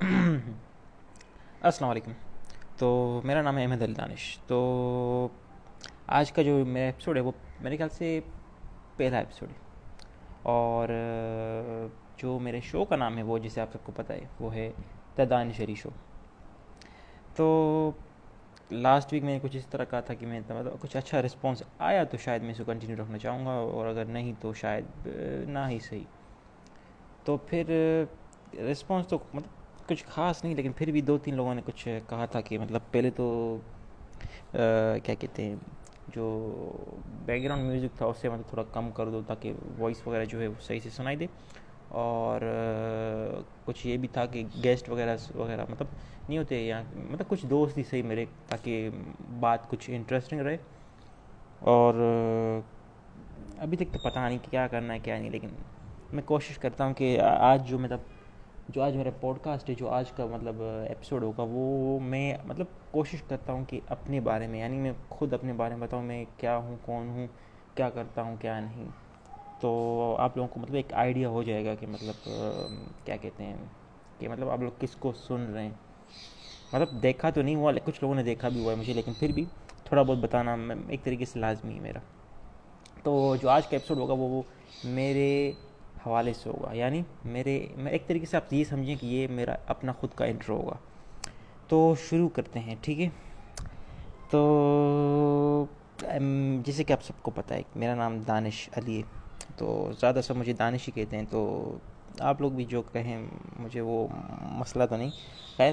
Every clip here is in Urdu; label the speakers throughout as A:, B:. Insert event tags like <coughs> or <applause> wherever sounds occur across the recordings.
A: <coughs> السلام علیکم۔ تو میرا نام ہے احمد علی دانش۔ تو آج کا جو میرا ایپیسوڈ ہے وہ میرے خیال سے پہلا ایپیسوڈ ہے۔ اور جو میرے شو کا نام ہے وہ جسے آپ سب کو پتہ ہے، وہ ہے دا دانشری شو تو لاسٹ ویک میں نے کچھ اس طرح کہا تھا کہ میں مطلب کچھ اچھا رسپانس آیا تو شاید میں اس کو کنٹینیو رکھنا چاہوں گا، اور اگر نہیں تو شاید نہ ہی صحیح۔ تو پھر رسپانس تو مطلب کچھ خاص نہیں، لیکن پھر بھی دو تین لوگوں نے کچھ کہا تھا کہ مطلب پہلے تو کیا کہتے ہیں، جو بیک گراؤنڈ میوزک تھا اس سے مطلب تھوڑا کم کر دو تاکہ وائس وغیرہ جو ہے وہ صحیح سے سنائی دے۔ اور کچھ یہ بھی تھا کہ گیسٹ وغیرہ وغیرہ مطلب نہیں ہوتے یا مطلب کچھ دوست ہی صحیح میرے تاکہ بات کچھ انٹرسٹنگ رہے۔ اور ابھی تک تو پتہ نہیں کہ کیا کرنا ہے، کیا نہیں، لیکن میں کوشش کرتا ہوں کہ آج جو مطلب جو آج میرا پوڈ کاسٹ ہے، جو آج کا مطلب ایپیسوڈ ہوگا، وہ میں مطلب کوشش کرتا ہوں کہ اپنے بارے میں یعنی میں خود اپنے بارے میں بتاؤں میں کیا ہوں، کون ہوں، کیا کرتا ہوں، کیا نہیں۔ تو آپ لوگوں کو مطلب ایک آئیڈیا ہو جائے گا کہ مطلب کیا کہتے ہیں، کہ مطلب آپ لوگ کس کو سن رہے ہیں۔ مطلب دیکھا تو نہیں ہوا، کچھ لوگوں نے دیکھا بھی ہوا ہے مجھے، لیکن پھر بھی تھوڑا بہت بتانا ایک طریقے سے لازمی ہے میرا۔ تو جو آج کا ایپیسوڈ ہوگا وہ میرے حوالے سے ہوگا۔ یعنی میرے، میں ایک طریقے سے آپ یہ سمجھیں کہ یہ میرا اپنا خود کا انٹرو ہوگا۔ تو شروع کرتے ہیں، ٹھیک ہے؟ تو جیسے کہ آپ سب کو پتہ ہے، میرا نام دانش علی ہے۔ تو زیادہ سب مجھے دانش ہی کہتے ہیں، تو آپ لوگ بھی جو کہیں مجھے وہ مسئلہ تو نہیں۔ خیر،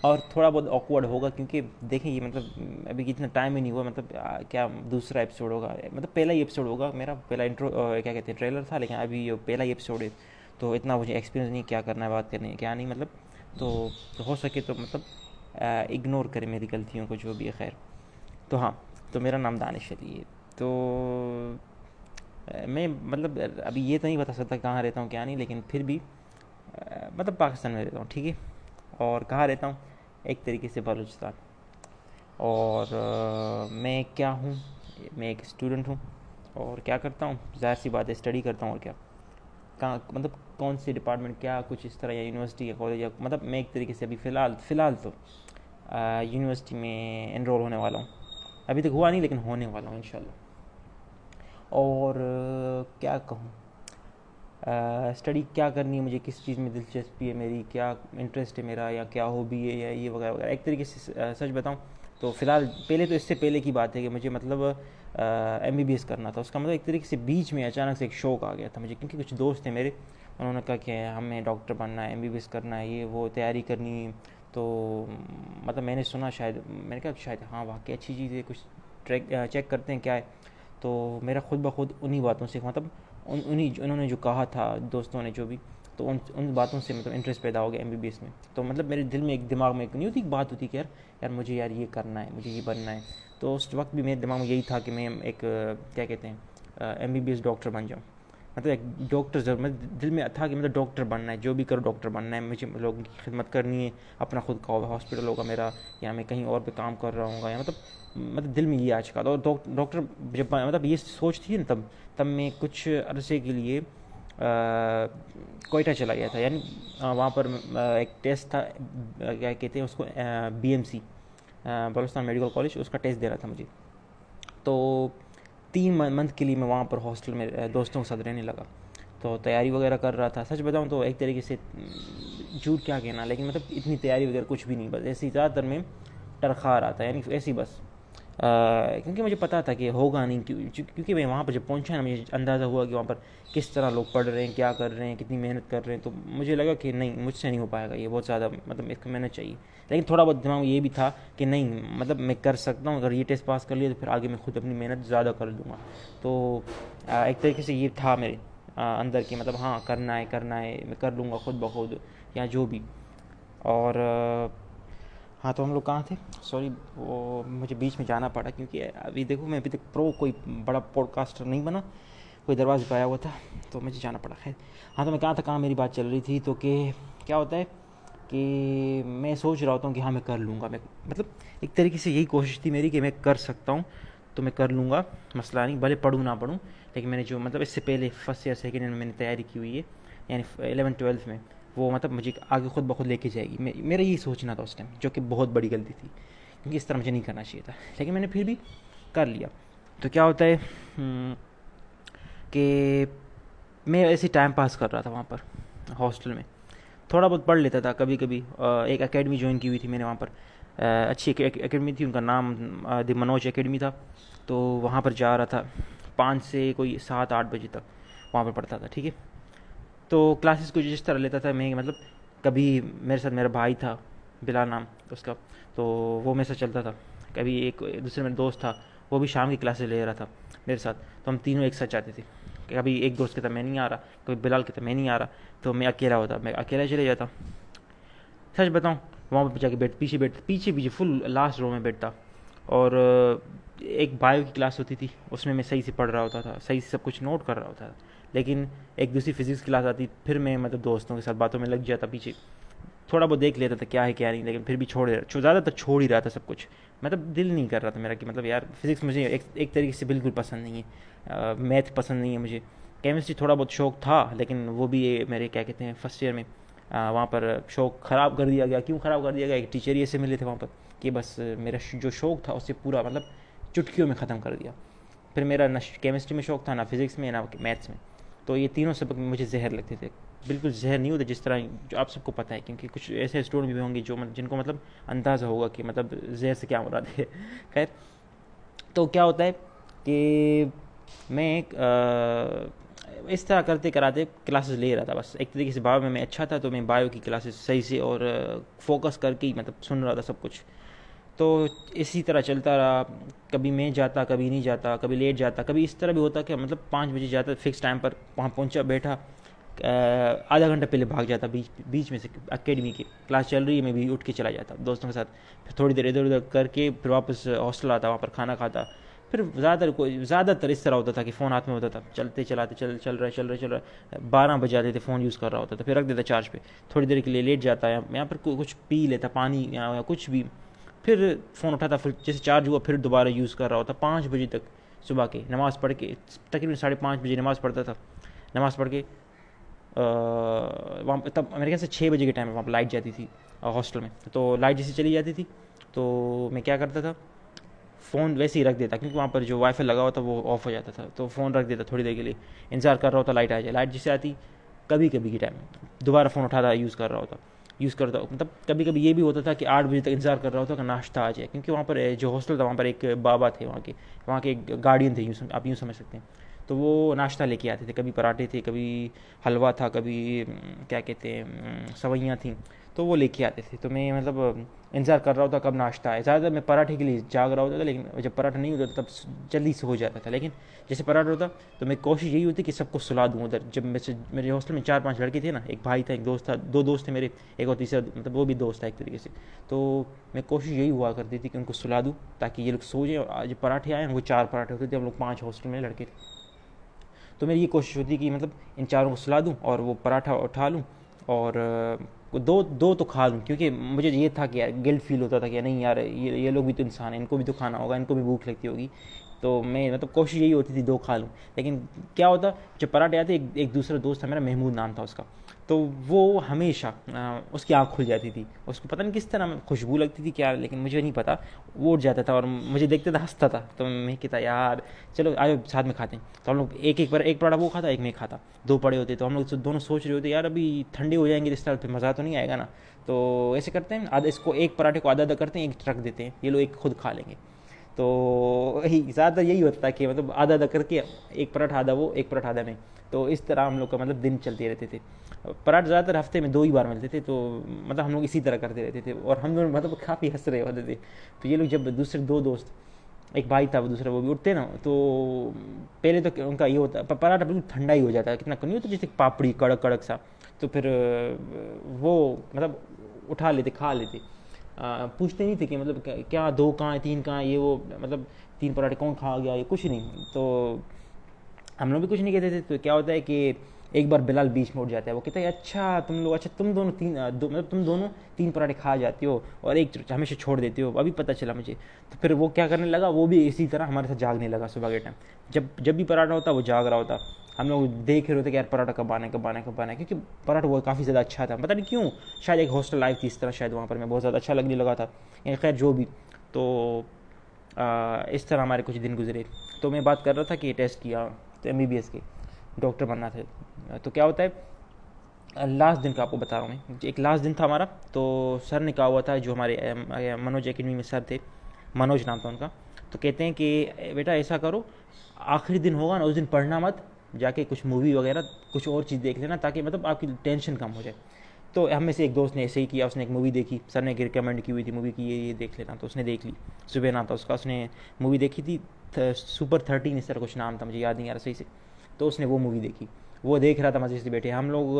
A: اور تھوڑا بہت آکورڈ ہوگا کیونکہ دیکھیں یہ مطلب ابھی اتنا ٹائم ہی نہیں ہوا مطلب کیا دوسرا ایپیسوڈ ہوگا؟ مطلب پہلا ہی ایپیسوڈ ہوگا میرا، پہلا انٹرو کیا کہتے ہیں ٹریلر تھا، لیکن ابھی یہ پہلا ہی ایپیسوڈ ہے۔ تو اتنا مجھے ایکسپیرینس نہیں کیا کرنا ہے، بات کرنی ہے کیا نہیں مطلب تو ہو سکے تو مطلب اگنور کرے میری غلطیوں کو جو بھی ہے، خیر۔ تو ہاں تو میرا نام دانش علی ہے۔ تو میں مطلب ابھی یہ تو نہیں بتا سکتا کہاں رہتا ہوں، کیا نہیں، لیکن پھر بھی مطلب پاکستان میں رہتا ہوں، ٹھیک ہے؟ اور کہاں رہتا ہوں؟ ایک طریقے سے بلوچستان۔ اور میں کیا ہوں؟ میں ایک اسٹوڈنٹ ہوں۔ اور کیا کرتا ہوں؟ ظاہر سی بات ہے اسٹڈی کرتا ہوں، اور کیا؟ کہاں مطلب کون سی ڈپارٹمنٹ کیا کچھ اس طرح، یا یونیورسٹی یا کالج یا مطلب میں ایک طریقے سے ابھی فی الحال فی الحال تو یونیورسٹی میں انرول ہونے والا ہوں۔ ابھی تک ہوا نہیں، لیکن ہونے والا ہوں ان شاء اللہ اور کیا کہوں؟ اسٹڈی کیا کرنی ہے مجھے؟ کس چیز میں دلچسپی ہے میری؟ کیا انٹرسٹ ہے میرا؟ یا کیا ہابی ہے؟ یا یہ وغیرہ وغیرہ؟ ایک طریقے سے سچ بتاؤں تو فی الحال پہلے تو اس سے پہلے کی بات ہے کہ مجھے مطلب ایم بی بی ایس کرنا تھا۔ اس کا مطلب ایک طریقے سے بیچ میں اچانک سے ایک شوق آ گیا تھا مجھے، کیونکہ کچھ دوست تھے میرے، انہوں نے کہا کہ ہمیں ڈاکٹر بننا ہے ایم بی بی ایس کرنا ہے، یہ وہ تیاری کرنی تو مطلب میں نے سنا شاید، میں نے کہا شاید ہاں واقعی اچھی چیز ہے، کچھ ٹریک چیک کرتے ہیں کیا ہے۔ تو میرا خود بخود انہی باتوں سے مطلب ان انہیں انہوں نے جو کہا تھا، دوستوں نے جو بھی، تو ان ان باتوں سے مطلب انٹرسٹ پیدا ہو گیا ایم بی بی ایس میں۔ تو مطلب میرے دل میں ایک دماغ میں ایک نہیں ہوتی، ایک بات ہوتی کہ یار یار مجھے یار یہ کرنا ہے، مجھے یہ بننا ہے۔ تو اس وقت بھی میرے دماغ میں یہی تھا کہ میں ایک، کیا کہتے ہیں M B B S doctor بن جاؤں۔ مطلب ایک ڈاکٹر ضرور مطلب دل میں تھا کہ مطلب ڈاکٹر بننا ہے، جو بھی کرو ڈاکٹر بننا ہے، مجھے لوگوں کی خدمت کرنی ہے، اپنا خود کا ہاسپٹل ہوگا میرا، یا میں کہیں اور پہ کام کر رہا ہوں گا یا مطلب مطلب دل میں یہ آج کا، اور ڈاکٹر جب مطلب یہ سوچ تھی نا تب تب میں کچھ عرصے کے لیے کوئٹہ چلا گیا تھا۔ یعنی وہاں پر ایک ٹیسٹ تھا، کیا کہتے ہیں اس کو B M C Balochistan medical college, اس کا ٹیسٹ دے رہا تھا مجھے۔ تو تین منتھ کے لیے میں وہاں پر ہاسٹل میں دوستوں کے ساتھ رہنے لگا۔ تو تیاری وغیرہ کر رہا تھا۔ سچ بتاؤں تو ایک طریقے سے جھوٹ کیا کہنا، لیکن مطلب اتنی تیاری وغیرہ کچھ بھی نہیں، بس ایسی زیادہ تر میں ٹرخا رہا تھا یعنی ایسی بس۔ کیونکہ مجھے پتا تھا کہ ہوگا نہیں کیونکہ میں وہاں پر جب پہنچا نا، مجھے اندازہ ہوا کہ وہاں پر کس طرح لوگ پڑھ رہے ہیں، کیا کر رہے ہیں، کتنی محنت کر رہے ہیں، تو مجھے لگا کہ نہیں، مجھ سے نہیں ہو پائے گا یہ، بہت زیادہ مطلب اس کو محنت چاہیے۔ لیکن تھوڑا بہت دماغ یہ بھی تھا کہ نہیں مطلب میں کر سکتا ہوں، اگر یہ ٹیسٹ پاس کر لیا تو پھر آگے میں خود اپنی محنت زیادہ کر دوں گا۔ تو ایک طریقے سے یہ تھا میرے اندر کہ مطلب ہاں کرنا ہے کرنا ہے، میں کر لوں گا خود بخود یا جو بھی۔ اور ہاں تو ہم لوگ کہاں تھے؟ سوری وہ مجھے بیچ میں جانا پڑا کیونکہ ابھی دیکھو، میں ابھی تک پرو کوئی بڑا پوڈ کاسٹر نہیں بنا، کوئی دروازے پہ آیا ہوا تھا، تو مجھے جانا پڑا، خیر۔ ہاں تو میں کہاں تھا، کہاں میری بات چل رہی تھی؟ تو کہ کیا ہوتا ہے کہ میں سوچ رہا ہوتا ہوں کہ ہاں میں کر لوں گا، میں مطلب ایک طریقے سے یہی کوشش تھی میری کہ میں کر سکتا ہوں، تو میں کر لوں گا، مسئلہ نہیں، بھلے پڑھوں نہ پڑھوں۔ لیکن میں نے جو مطلب اس سے پہلے فرسٹ یا سیکنڈ ایئر میں نے تیاری کی ہوئی ہے یعنی الیون ٹویلتھ میں۔ وہ مطلب مجھے آگے خود بخود لے کے جائے گی۔ میرا یہی سوچنا تھا اس ٹائم، جو کہ بہت بڑی غلطی تھی، کیونکہ اس طرح مجھے نہیں کرنا چاہیے تھا۔ لیکن میں نے پھر بھی کر لیا۔ تو کیا ہوتا ہے کہ میں ایسے ٹائم پاس کر رہا تھا وہاں پر، ہاسٹل میں۔ تھوڑا بہت پڑھ لیتا تھا کبھی کبھی۔ ایک اکیڈمی جوائن کی ہوئی تھی میں نے وہاں پر۔ اچھی اکیڈمی تھی، ان کا نام دی منوج اکیڈمی تھا۔ تو وہاں پر جا رہا تھا، پانچ سے کوئی سات آٹھ بجے تک وہاں پر پڑھتا تھا، ٹھیک ہے؟ تو کلاسز کو جس طرح لیتا تھا میں مطلب کبھی میرے ساتھ میرا بھائی تھا، بلا نام اس کا، تو وہ میرے ساتھ چلتا تھا۔ کبھی ایک دوسرے میرا دوست تھا، وہ بھی شام کی کلاسیں لے رہا تھا میرے ساتھ، تو ہم تینوں ایک ساتھ جاتے تھے۔ کبھی ایک دوست کہتا میں نہیں آ رہا، کبھی بلال کہتا میں نہیں آ رہا، تو میں اکیلا ہوتا، میں اکیلا چلے جاتا۔ سچ بتاؤں، وہاں پہ جا کے بیٹھ، پیچھے بیٹھ، پیچھے پیچھے فل لاسٹ رو میں بیٹھتا۔ اور ایک بایو کی کلاس ہوتی تھی، اس میں میں صحیح سے پڑھ رہا ہوتا تھا، صحیح سے سب کچھ نوٹ کر رہا ہوتا تھا۔ لیکن ایک دوسری فزکس کلاس آتی، پھر میں مطلب دوستوں کے ساتھ باتوں میں لگ جاتا پیچھے تھوڑا بہت دیکھ لیتا تھا کیا ہے، کیا نہیں، لیکن پھر بھی چھوڑ دے رہا زیادہ تر چھوڑ ہی رہا تھا سب کچھ۔ مطلب دل نہیں کر رہا تھا میرا کہ مطلب یار فزکس مجھے ایک ایک طریقے سے بالکل پسند نہیں ہے۔ میتھ پسند نہیں ہے مجھے۔ کیمسٹری تھوڑا بہت شوق تھا، لیکن وہ بھی میرے کیا کہتے ہیں فرسٹ ایئر میں وہاں پر شوق خراب کر دیا گیا۔ کیوں خراب کر دیا گیا؟ ایک ٹیچر ہی ایسے ملے تھے وہاں پر کہ بس میرا جو شوق تھا اسے پورا مطلب چٹکیوں میں ختم کر دیا۔ پھر میرا نہ کیمسٹری میں شوق تھا، نہ فزکس میں، نہ میتھس میں۔ تو یہ تینوں سبق مجھے زہر لگتے تھے۔ بالکل زہر نہیں ہوتا جس طرح جو آپ سب کو پتہ ہے، کیونکہ کچھ ایسے اسٹوڈنٹ بھی ہوں گے جو جن کو مطلب اندازہ ہوگا کہ مطلب زہر سے کیا مراد ہے۔ <laughs> خیر، تو کیا ہوتا ہے کہ میں ایک اس طرح کرتے کراتے کلاسز لے رہا تھا۔ بس ایک طریقے سے بایو میں میں اچھا تھا تو میں بایو کی کلاسز صحیح سے اور فوکس کر کے ہی مطلب سن رہا تھا سب کچھ۔ تو اسی طرح چلتا رہا۔ کبھی میں جاتا، کبھی نہیں جاتا، کبھی لیٹ جاتا، کبھی اس طرح بھی ہوتا کہ مطلب پانچ بجے جاتا فکس ٹائم پر وہاں پہنچا، بیٹھا۔ آدھا گھنٹہ پہلے بھاگ جاتا، بیچ بیچ میں سے اکیڈمی کی کلاس چل رہی ہے، میں بھی اٹھ کے چلا جاتا دوستوں کے ساتھ۔ پھر تھوڑی دیر ادھر ادھر کر کے پھر واپس ہاسٹل آتا، وہاں پر کھانا کھاتا۔ پھر زیادہ تر کوئی، زیادہ تر اس طرح ہوتا تھا کہ فون ہاتھ میں ہوتا تھا۔ چلتے چلاتے، چل چل رہے چل رہے چل رہے بارہ بجے آتے تھے فون یوز کر رہا ہوتا تھا۔ پھر رکھ دیتا چارج پہ۔ تھوڑی دیر کے لیے لیٹ جاتا۔ ہے یہاں پر کچھ پی لیتا، پانی یا کچھ بھی۔ پھر فون اٹھاتا پھر جیسے چارج ہوا، پھر دوبارہ یوز کر رہا ہوتا، پانچ بجے تک صبح کے نماز پڑھ کے، تقریباً ساڑھے پانچ بجے نماز پڑھتا تھا۔ نماز پڑھ کے وہاں تب میرے خیال سے چھ بجے کے ٹائم وہاں پہ لائٹ جاتی تھی ہاسٹل میں۔ تو لائٹ جیسے چلی جاتی تھی۔ تو میں کیا کرتا تھا فون ویسے ہی رکھ دیتا، کیونکہ وہاں پر جو وائی فائی لگا ہوا تھا وہ آف ہو جاتا تھا۔ تو فون رکھ دیتا تھوڑی دیر کے لیے۔ انتظار کر رہا ہوتا لائٹ آ جائے۔ لائٹ جسے آتی، کبھی کبھی کے ٹائم دوبارہ فون اٹھاتا یوز کر رہا ہوتا۔ یوز کرتا مطلب کبھی کبھی یہ بھی ہوتا تھا کہ آٹھ بجے تک انتظار کر رہا ہوتا کہ ناشتہ آ جائے، کیونکہ وہاں پر جو ہاسٹل تھا، وہاں پر ایک بابا تھے، وہاں کے وہاں کے ایک گارڈین تھے، یوں آپ یوں سمجھ سکتے ہیں۔ تو وہ ناشتہ لے کے آتے تھے، کبھی پراٹھے تھے، کبھی حلوہ تھا، کبھی کیا کہتے ہیں سوئیاں تھیں۔ تو وہ لے کے آتے تھے۔ تو میں مطلب انتظار کر رہا ہوتا کب ناشتہ آئے زیادہ تر میں پراٹھے کے لیے جاگ رہا ہوتا تھا، لیکن جب پراٹھا نہیں ہوتا تب جلدی سے ہو جاتا تھا۔ لیکن جیسے پراٹھا ہوتا، تو میں کوشش یہی ہوتی کہ سب کو سلا دوں ادھر۔ جب میں سے میرے ہاسٹل میں چار پانچ لڑکے تھے نا، ایک بھائی تھا، ایک دوست تھا، دو دوست تھے میرے، ایک اور تیسرا مطلب وہ بھی دوست تھا ایک طریقے سے۔ تو میں کوشش یہی ہوا کرتی تھی کہ ان کو سلا دوں تاکہ یہ لوگ سو جائیں۔ اور جب پراٹھے آئے وہ چار پراٹھے ہوتے تھے، ہم لوگ پانچ ہاسٹل میں لڑکے تھے۔ تو میری یہ کوشش ہوتی کہ مطلب ان چاروں کو سلا دوں اور وہ پراٹھا اٹھا لوں اور دو دو تو کھا دوں، کیونکہ مجھے یہ تھا کہ یار گلٹ فیل ہوتا تھا کہ نہیں یار، یہ یہ لوگ بھی تو انسان ہیں، ان کو بھی تو کھانا ہوگا، ان کو بھی بھوک لگتی ہوگی۔ تو میں مطلب کوشش یہی ہوتی تھی دو کھا لوں۔ لیکن کیا ہوتا، جب پراٹھے آتے ایک ایک دوسرا دوست تھا، میرا محمود نام تھا اس کا۔ تو وہ ہمیشہ اس کی آنکھ کھل جاتی تھی۔ اس کو پتہ نہیں کس طرح، خوشبو لگتی تھی کیا، لیکن مجھے نہیں پتا وہ اٹھ جاتا تھا اور مجھے دیکھتا تھا ہنستا تھا۔ تو میں کہتا، یار، چلو آئے ساتھ میں کھاتے ہیں۔ تو ہم لوگ ایک ایک بار ایک پراٹھا وہ کھاتا، ایک میں کھاتا۔ دو پڑے ہوتے، تو ہم لوگ دونوں سوچ رہے ہوتے، یار، ابھی ٹھنڈے ہو جائیں گے اس طرح پھر مزہ تو نہیں آئے گا نا؟ تو ایسے کرتے ہیں، آدھا، اس کو ایک پراٹھے کو آدھا آدھا کرتے ہیں، ایک رکھ دیتے ہیں، یہ لوگ ایک خود کھا لیں گے۔ تو زیادہ تر یہی ہوتا ہے کہ مطلب آدھا آدھا کر کے ایک پراٹھا آدھا وہ، ایک پراٹھا آدھا میں تو اس طرح ہم لوگ کا مطلب دن چلتے رہتے تھے۔ پراٹھ زیادہ تر ہفتے میں دو ہی بار ملتے تھے، تو مطلب ہم لوگ اسی طرح کرتے رہتے تھے۔ اور ہم لوگ مطلب کافی ہنس رہے ہوتے تھے۔ تو یہ لوگ جب دوسرے دو دوست، ایک بھائی تھا وہ دوسرا، وہ بھی اٹھتے نا، تو پہلے تو ان کا یہ ہوتا پراٹھا بالکل ٹھنڈا ہی ہو جاتا ہے کتنا نہیں ہوتا جیسے پاپڑی، کڑک کڑک سا۔ تو پھر، وہ مطلب اٹھا لیتے، کھا لیتے۔ پوچھتے نہیں تھے کہ مطلب کیا دو کہاں تین کہاں یہ وہ مطلب تین پراٹھے کون کھا گیا، یہ کچھ نہیں۔ تو ہم لوگ بھی کچھ نہیں کہتے تھے۔ تو کیا ہوتا ہے کہ ایک بار بلال بیچ میں اٹھ جاتا ہے، وہ کہتا ہے اچھا تم لوگ اچھا تم دونوں تین دو مطلب تم دونوں تین پراٹھے کھا جاتے ہو اور ایک ہمیشہ چھوڑ دیتے ہو۔ ابھی پتہ چلا مجھے۔ تو پھر وہ کیا کرنے لگا؟ وہ بھی اسی طرح ہمارے ساتھ جاگنے لگا صبح کے ٹائم۔ جب جب بھی پراٹھا ہوتا، وہ جاگ رہا ہوتا۔ ہم لوگ دیکھ رہے ہوتے کہ یار پراٹھا کب آنا کب آنا کب آنا کیونکہ پراٹھا وہ کافی زیادہ اچھا تھا۔ پتہ نہیں کیوں، شاید ایک ہاسٹل لائف تھی اس طرح، شاید وہاں پر میں بہت زیادہ اچھا لگنے لگا تھا۔ یعنی خیر جو بھی۔ تو اس طرح ہمارے کچھ دن گزرے۔ تو میں بات کر رہا تھا کہ ٹیسٹ کیا، تو ایم بی بی ایس کے ڈاکٹر بننا تھا۔ تو کیا ہوتا ہے لاسٹ دن کا آپ کو بتا رہا ہوں میں۔ ایک لاسٹ دن تھا ہمارا۔ تو سر نے کہا ہوا تھا، جو ہمارے منوج اکیڈمی میں سر تھے۔ منوج نام تھا ان کا۔ تو کہتے ہیں کہ، بیٹا ایسا کرو، آخری دن ہوگا نا، اس دن پڑھنا مت۔ جا کے کچھ مووی وغیرہ، کچھ اور چیز دیکھ لینا تاکہ مطلب آپ کی ٹینشن کم ہو جائے۔ تو ہم میں سے ایک دوست نے ایسے ہی کیا، اس نے ایک مووی دیکھی، سر نے ریکمینڈ کی ہوئی تھی مووی کی، یہ یہ دیکھ لینا۔ تو اس نے دیکھ لی، صبح نہ تھا اس کا۔ اس نے مووی دیکھی تھی سپر تھرٹین اس طرح کچھ نام تھا، مجھے یاد نہیں آ رہا صحیح سے۔ تو اس نے وہ مووی دیکھی۔ وہ دیکھ رہا تھا مزے سے بیٹھے۔ ہم لوگ،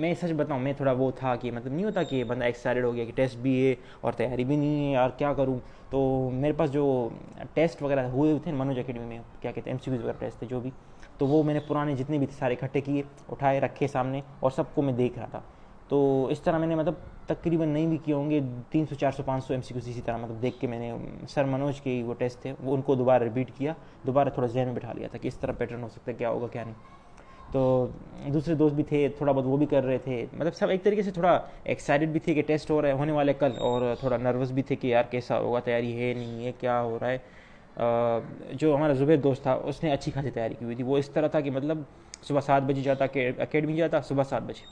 A: میں سچ بتاؤں، میں تھوڑا وہ تھا کہ مطلب نہیں ہوتا کہ بندہ ایکسائٹیڈ ہو گیا کہ ٹیسٹ بھی ہے اور تیاری بھی نہیں ہے، یار کیا کروں؟ تو میرے پاس جو ٹیسٹ وغیرہ ہوئے تھے منوج اکیڈمی میں، کیا کہتے ہیں ایم سی ویز وغیرہ ٹیسٹ تھے جو بھی، تو وہ میں نے پرانے جتنے بھی سارے اکٹھے کیے، اٹھائے، رکھے سامنے اور سب کو میں دیکھ رہا تھا۔ تو اس طرح میں نے مطلب تقریباً نہیں بھی کیے ہوں گے، تین سو، چار سو، پانچ سو ایم سی کیو اسی طرح مطلب دیکھ کے میں نے سر منوج کے وہ ٹیسٹ تھے وہ ان کو دوبارہ ریپیٹ کیا، دوبارہ تھوڑا ذہن میں بٹھا لیا تھا کہ اس طرح پیٹرن ہو سکتا ہے، کیا ہوگا، کیا نہیں۔ تو دوسرے دوست بھی تھے، تھوڑا بہت وہ بھی کر رہے تھے۔ مطلب سب ایک طریقے سے تھوڑا ایکسائٹیڈ بھی تھے کہ ٹیسٹ ہو رہا ہے، ہونے والے کل۔ اور تھوڑا نروس بھی تھے کہ یار کیسا ہوگا، تیاری ہے نہیں ہے کیا ہو رہا ہے۔ جو ہمارا زبیر دوست تھا، اس نے اچھی خاصی تیاری کی ہوئی تھی۔ وہ اس طرح تھا کہ مطلب صبح سات بجے جاتا اکیڈمی جاتا، صبح سات بجے۔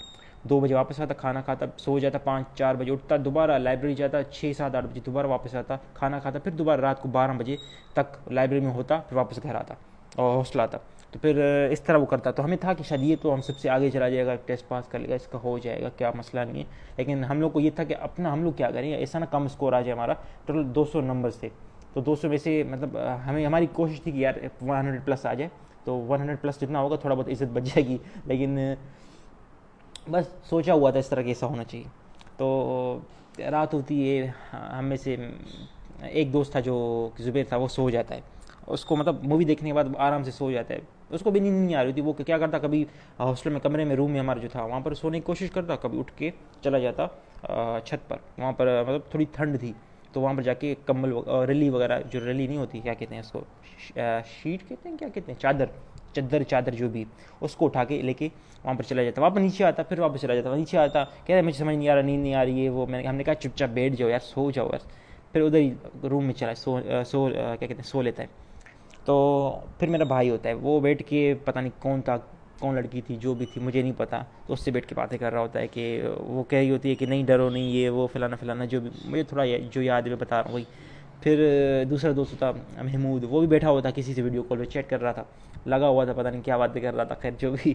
A: دو بجے واپس آتا، کھانا کھاتا، سو جاتا، پانچ، چار بجے اٹھتا، دوبارہ لائبریری جاتا، چھ، سات، آٹھ بجے دوبارہ واپس آتا، کھانا کھاتا، پھر دوبارہ رات کو بارہ بجے تک لائبریری میں ہوتا، پھر واپس گھر آتا اور ہاسٹل آتا۔ تو پھر اس طرح وہ کرتا تو ہمیں تھا کہ شاید یہ تو ہم سب سے آگے چلا جائے گا، ٹیسٹ پاس کر لے گا، اس کا ہو جائے گا، کیا مسئلہ نہیں ہے۔ لیکن ہم لوگ کو یہ تھا کہ اپنا ہم لوگ کیا کریں، ایسا نہ کم اسکور آ جائے ہمارا۔ ٹوٹل دو سو نمبر سے۔ تو دو سو میں سے مطلب ہمیں، ہماری کوشش تھی کہ یار ون ہنڈریڈ پلس آ جائے۔ تو ون ہنڈریڈ پلس جتنا ہوگا تھوڑا بہت عزت بچ جائے گی۔ لیکن بس سوچا ہوا تھا اس طرح ایسا ہونا چاہیے۔ تو رات ہوتی ہے، ہم میں سے ایک دوست تھا جو زبیر تھا، وہ سو جاتا ہے۔ اس کو مطلب مووی دیکھنے کے بعد آرام سے سو جاتا ہے۔ اس کو بھی نیند نہیں آ رہی تھی، وہ کیا کرتا، کبھی ہاسٹل میں کمرے میں روم میں ہمارا جو تھا، وہاں پر سونے کی کوشش کرتا، کبھی اٹھ کے چلا جاتا چھت پر۔ وہاں پر مطلب تھوڑی ٹھنڈ تھی، تو وہاں پر جا کے کمبل ریلی وغیرہ، جو ریلی نہیں ہوتی، کیا کہتے ہیں اس کو؟ شیٹ کہتے ہیں، کیا کہتے ہیں؟ چادر چادر چادر جو بھی، اس کو اٹھا کے لے کے وہاں پر چلا جاتا۔ واپس نیچے آتا، پھر واپس چلا جاتا نیچے آتا، کہہ رہے مجھے سمجھ نہیں آ رہا، نیند نہیں آ رہی ہے، وہ میں نے ہم نے کہا، چپ چاپ بیٹھ جاؤ یار، سو جاؤ یار پھر ادھر ہی روم میں چلا، سو سو کیا کہتے ہیں، سو لیتا ہے۔ تو پھر میرا بھائی ہوتا ہے، وہ بیٹھ کے پتہ نہیں کون تھا، کون لڑکی تھی، جو بھی تھی، مجھے نہیں پتا تو اس سے بیٹھ کے باتیں کر رہا ہوتا ہے کہ وہ کہہ رہی ہوتی ہے کہ نہیں، ڈرو نہیں، یہ وہ فلانا فلانا، جو بھی، مجھے تھوڑا جو یاد ہے میں بتا رہا ہوں۔ وہی پھر دوسرا دوست تھا محمود، وہ بھی بیٹھا ہوا تھا، کسی سے ویڈیو کال پہ چیٹ کر رہا تھا۔ لگا ہوا تھا، پتہ نہیں کیا باتیں کر رہا تھا، خیر جو بھی۔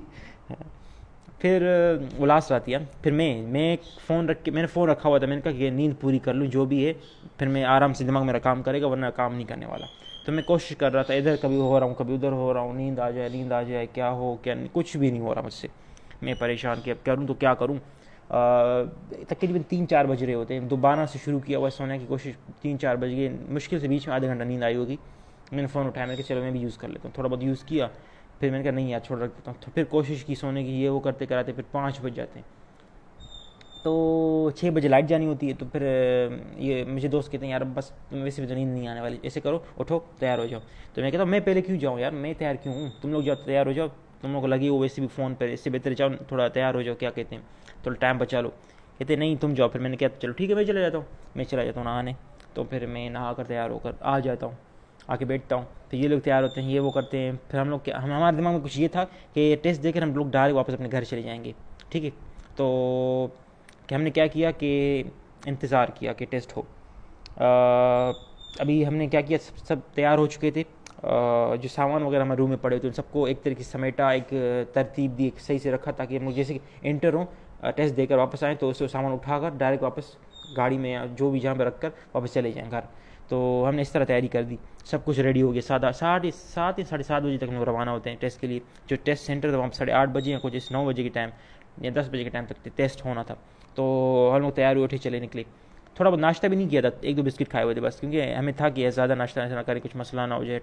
A: پھر وہ لاسٹ آتی ہے۔ پھر میں میں فون رکھ کے، میں نے فون رکھا ہوا تھا، میں نے کہا کہ نیند پوری کر لوں، جو بھی ہے، پھر میں آرام سے دماغ میرا کام کرے گا، ورنہ کام نہیں کرنے والا۔ تو میں کوشش کر رہا تھا، ادھر کبھی ہو رہا ہوں، کبھی ادھر ہو رہا ہوں، نیند آ جائے، نیند آ جائے، کیا ہو، کیا نہیں، کچھ بھی نہیں ہو رہا مجھ سے۔ میں پریشان کہ اب کروں تو کیا کروں؟ تقریباً تین چار بج رہے ہوتے ہیں۔ دوبارہ سے شروع کیا ہوا سونے کی کوشش، تین چار بج گئے۔ مشکل سے بیچ میں آدھا گھنٹہ نیند آئی ہوگی۔ میں نے فون اٹھایا، میں کہ چلو میں بھی یوز کر لیتا ہوں۔ تھوڑا بہت یوز کیا، پھر میں نے کہا نہیں یار، چھوڑ رکھ دیتا ہوں۔ پھر کوشش کی سونے کی، یہ وہ کرتے کراتے، پھر پانچ بج جاتے ہیں۔ تو چھ بجے لائٹ جانی ہوتی ہے تو پھر یہ مجھے دوست کہتے ہیں، یار بس تم ویسے بھی تو نیند نہیں آنے والی، ایسے کرو، اٹھو، تیار ہو جاؤ۔ تو میں کہتا ہوں، میں پہلے کیوں جاؤں یار؟ میں تیار کیوں ہوں؟ تم لوگ جاؤ، تیار ہو جاؤ۔ تم لوگ کو لگی ہو ویسے بھی فون پہ اس سے بہتر جاؤ تھوڑا تیار ہو جاؤ، کیا کہتے ہیں؟ تھوڑا ٹائم بچا لو۔ کہتے نہیں، تم جاؤ۔ پھر میں نے کہا، چلو ٹھیک ہے، میں چلا جاتا ہوں۔ میں چلا جاتا ہوں نہانے۔ تو پھر میں نہا کر تیار ہو کر آ جاتا ہوں آ کے بیٹھتا ہوں۔ پھر یہ لوگ تیار ہوتے ہیں، یہ وہ کرتے ہیں۔ پھر ہم لوگ ہم، ہمارے دماغ میں کچھ یہ تھا کہ ٹیسٹ دے کر ہم لوگ ڈائریکٹ واپس اپنے گھر چلے جائیں گے۔ ٹھیک ہے۔ تو کہ ہم نے کیا کیا کہ انتظار کیا کہ ٹیسٹ ہو۔ ابھی ہم نے کیا کیا، سب سب تیار ہو چکے تھے۔ جو سامان وغیرہ ہمارے روم میں پڑے ہوئے ان سب کو ایک طریقے سے سمیٹا، ایک ترتیب دی، ایک صحیح سے رکھا تاکہ ہم جیسے کہ انٹر ہوں ٹیسٹ دے کر واپس آئیں تو اس کو سامان اٹھا کر ڈائریکٹ واپس گاڑی میں جو بھی جہاں پہ رکھ کر واپس چلے جائیں گھر۔ تو ہم نے اس طرح تیاری کر دی۔ سب کچھ ریڈی ہو گیا۔ سادہ، ساڑھے سات یا ساڑھے سات بجے تک ہم لوگ روانہ ہوتے ہیں ٹیسٹ کے لیے۔ جو ٹیسٹ سینٹر تھا، وہاں پہ ساڑھے آٹھ بجے یا کچھ نو بجے کے ٹائم یا دس بجے کے ٹائم تک ٹیسٹ ہونا تھا۔ تو ہم لوگ تیار ہوئے اٹھے چلے نکلے تھوڑا بہت ناشتہ بھی نہیں کیا تھا، ایک دو بسکٹ کھائے ہوئے تھے بس، کیونکہ ہمیں تھا کہ زیادہ ناشتہ ایسا نہ کرے کچھ مسئلہ نہ ہو جائے۔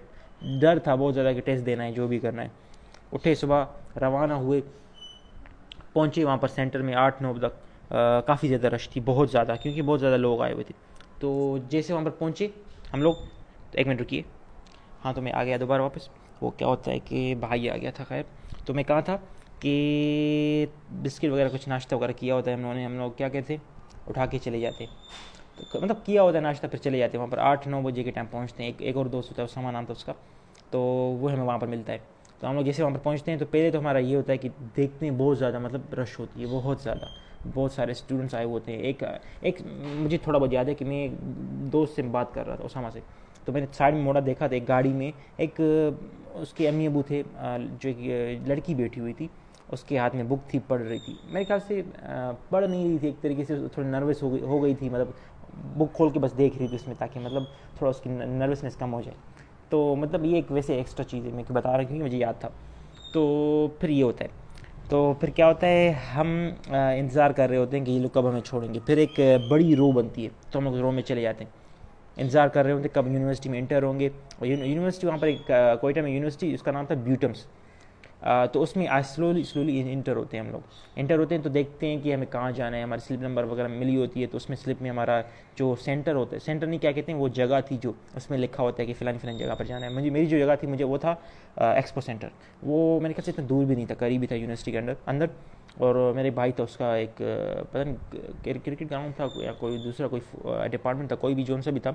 A: ڈر تھا بہت زیادہ کہ ٹیسٹ دینا ہے، جو بھی کرنا ہے۔ اٹھے صبح روانہ ہوئے، پہنچے وہاں پر سینٹر میں، آٹھ نو تک۔ کافی زیادہ رش تھی، بہت زیادہ، کیونکہ بہت زیادہ لوگ آئے ہوئے تھے۔ تو جیسے وہاں پر پہنچے ہم لوگ ایک منٹ رکیے۔ ہاں تو میں آ گیا دوبارہ واپس۔ وہ کیا ہوتا ہے کہ بھائی آ گیا تھا، خیر۔ تو میں کہا تھا؟ کہ بسکٹ وغیرہ کچھ ناشتہ وغیرہ کیا ہوتا ہے، ہم لوگوں نے ہم لوگ کیا کہتے اٹھا کے چلے جاتے۔ تو مطلب کیا ہوتا ہے ناشتہ، پھر چلے جاتے۔ وہاں پر آٹھ نو بجے کے ٹائم پہنچتے ہیں۔ ایک ایک اور دوست ہوتا ہے اس نام تھا اس کا۔ تو وہ ہمیں وہاں پر ملتا ہے۔ تو ہم لوگ جیسے وہاں پر پہنچتے ہیں، تو پہلے تو ہمارا یہ ہوتا ہے کہ دیکھتے ہیں بہت زیادہ مطلب رش ہوتی ہے، بہت زیادہ۔ بہت سارے اسٹوڈنٹس آئے ہوتے ہیں۔ ایک ایک مجھے تھوڑا بہت یاد ہے کہ میں ایک دوست سے بات کر رہا تھا اسامہ سے۔ تو میں نے سائڈ میں موڑا دیکھا تھا، ایک گاڑی میں ایک، اس کے امی ابو تھے جو ایک لڑکی بیٹھی ہوئی تھی۔ اس کے ہاتھ میں بک تھی، پڑھ رہی تھی۔ میرے خیال سے پڑھ نہیں رہی تھی، ایک طریقے سے تھوڑی نروس ہو گئی ہو گئی تھی۔ مطلب بک کھول کے بس دیکھ رہی تھی اس میں تاکہ مطلب تھوڑا اس کی نروسنیس کم ہو جائے۔ تو مطلب یہ ایک ویسے ایکسٹرا چیز ہے، میں بتا رہا کیونکہ مجھے یاد تھا۔ تو پھر یہ ہوتا ہے۔ تو پھر کیا ہوتا ہے، ہم انتظار کر رہے ہوتے ہیں کہ یہ لوگ کب ہمیں چھوڑیں گے۔ پھر ایک بڑی رو بنتی ہے، تو ہم لوگ رو میں چلے جاتے ہیں۔ انتظار کر رہے ہوتے ہیں کب یونیورسٹی میں انٹر ہوں گے۔ اور یونیورسٹی وہاں پر ایک کوئٹہ میں یونیورسٹی، اس کا نام تھا بیوٹمس۔ تو اس میں آج سلولی سلولی انٹر ہوتے ہیں ہم لوگ۔ انٹر ہوتے ہیں تو دیکھتے ہیں کہ ہمیں کہاں جانا ہے، ہماری سلپ نمبر وغیرہ ملی ہوتی ہے تو اس میں سلپ میں ہمارا جو سینٹر ہوتا ہے سینٹر نہیں کیا کہتے ہیں، وہ جگہ تھی جو اس میں لکھا ہوتا ہے کہ فلانی فلانی جگہ پر جانا ہے۔ مجھے، میری جو جگہ تھی مجھے وہ تھا ایکسپو سینٹر وہ میں نے کہا سے اتنا دور بھی نہیں تھا، قریب ہی تھا یونیورسٹی کے اندر۔ اندر اور میرے بھائی تھا اس کا ایک، پتہ نہیں کرکٹ گراؤنڈ تھا، یا کوئی دوسرا کوئی ڈپارٹمنٹ تھا، کوئی بھی جون سا بھی تھا۔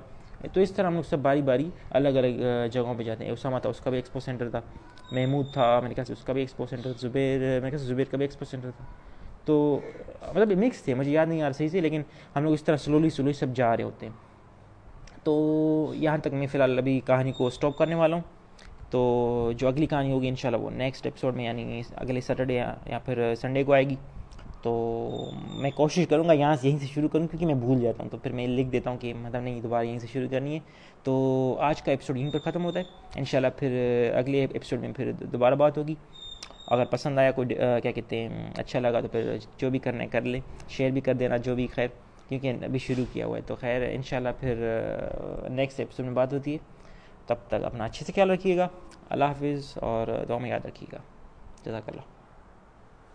A: تو اس طرح ہم لوگ سب باری باری الگ الگ جگہوں پہ جاتے ہیں۔ اسامہ تھا، اس کا بھی ایکسپو سینٹر تھا۔ محمود تھا میں نے کہا سے اس کا بھی ایکسپو سینٹر زبیر میں نے کہا زبیر کا بھی ایکسپو سینٹر تھا۔ تو مطلب مکس تھے، مجھے یاد نہیں آ رہا صحیح سے، لیکن ہم لوگ اس طرح سلولی سلولی سب جا رہے ہوتے ہیں۔ تو یہاں تک میں فی الحال ابھی کہانی کو اسٹاپ کرنے والا ہوں۔ تو جو اگلی کہانی ہوگی انشاءاللہ وہ نیکسٹ ایپیسوڈ میں یعنی اگلے سیٹرڈے یا پھر سنڈے کو آئے گی۔ تو میں کوشش کروں گا یہاں سے یہیں سے شروع کروں، کیونکہ میں بھول جاتا ہوں۔ تو پھر میں لکھ دیتا ہوں کہ مطلب نہیں، دوبارہ یہیں سے شروع کرنی ہے۔ تو آج کا ایپیسوڈ یہیں پر ختم ہوتا ہے۔ انشاءاللہ پھر اگلے ایپیسوڈ میں پھر دوبارہ بات ہوگی۔ اگر پسند آیا، کوئی کیا کہتے ہیں اچھا لگا تو پھر جو بھی کرنا ہے کر لیں۔ شیئر بھی کر دینا، جو بھی خیر، کیونکہ ابھی شروع کیا ہوا ہے۔ تو خیر، انشاءاللہ پھر نیکسٹ ایپیسوڈ میں بات ہوتی ہے۔ تب تک اپنا اچھے سے خیال رکھیے گا۔ اللہ حافظ اور دعا میں یاد رکھیے گا۔ جزاک اللہ۔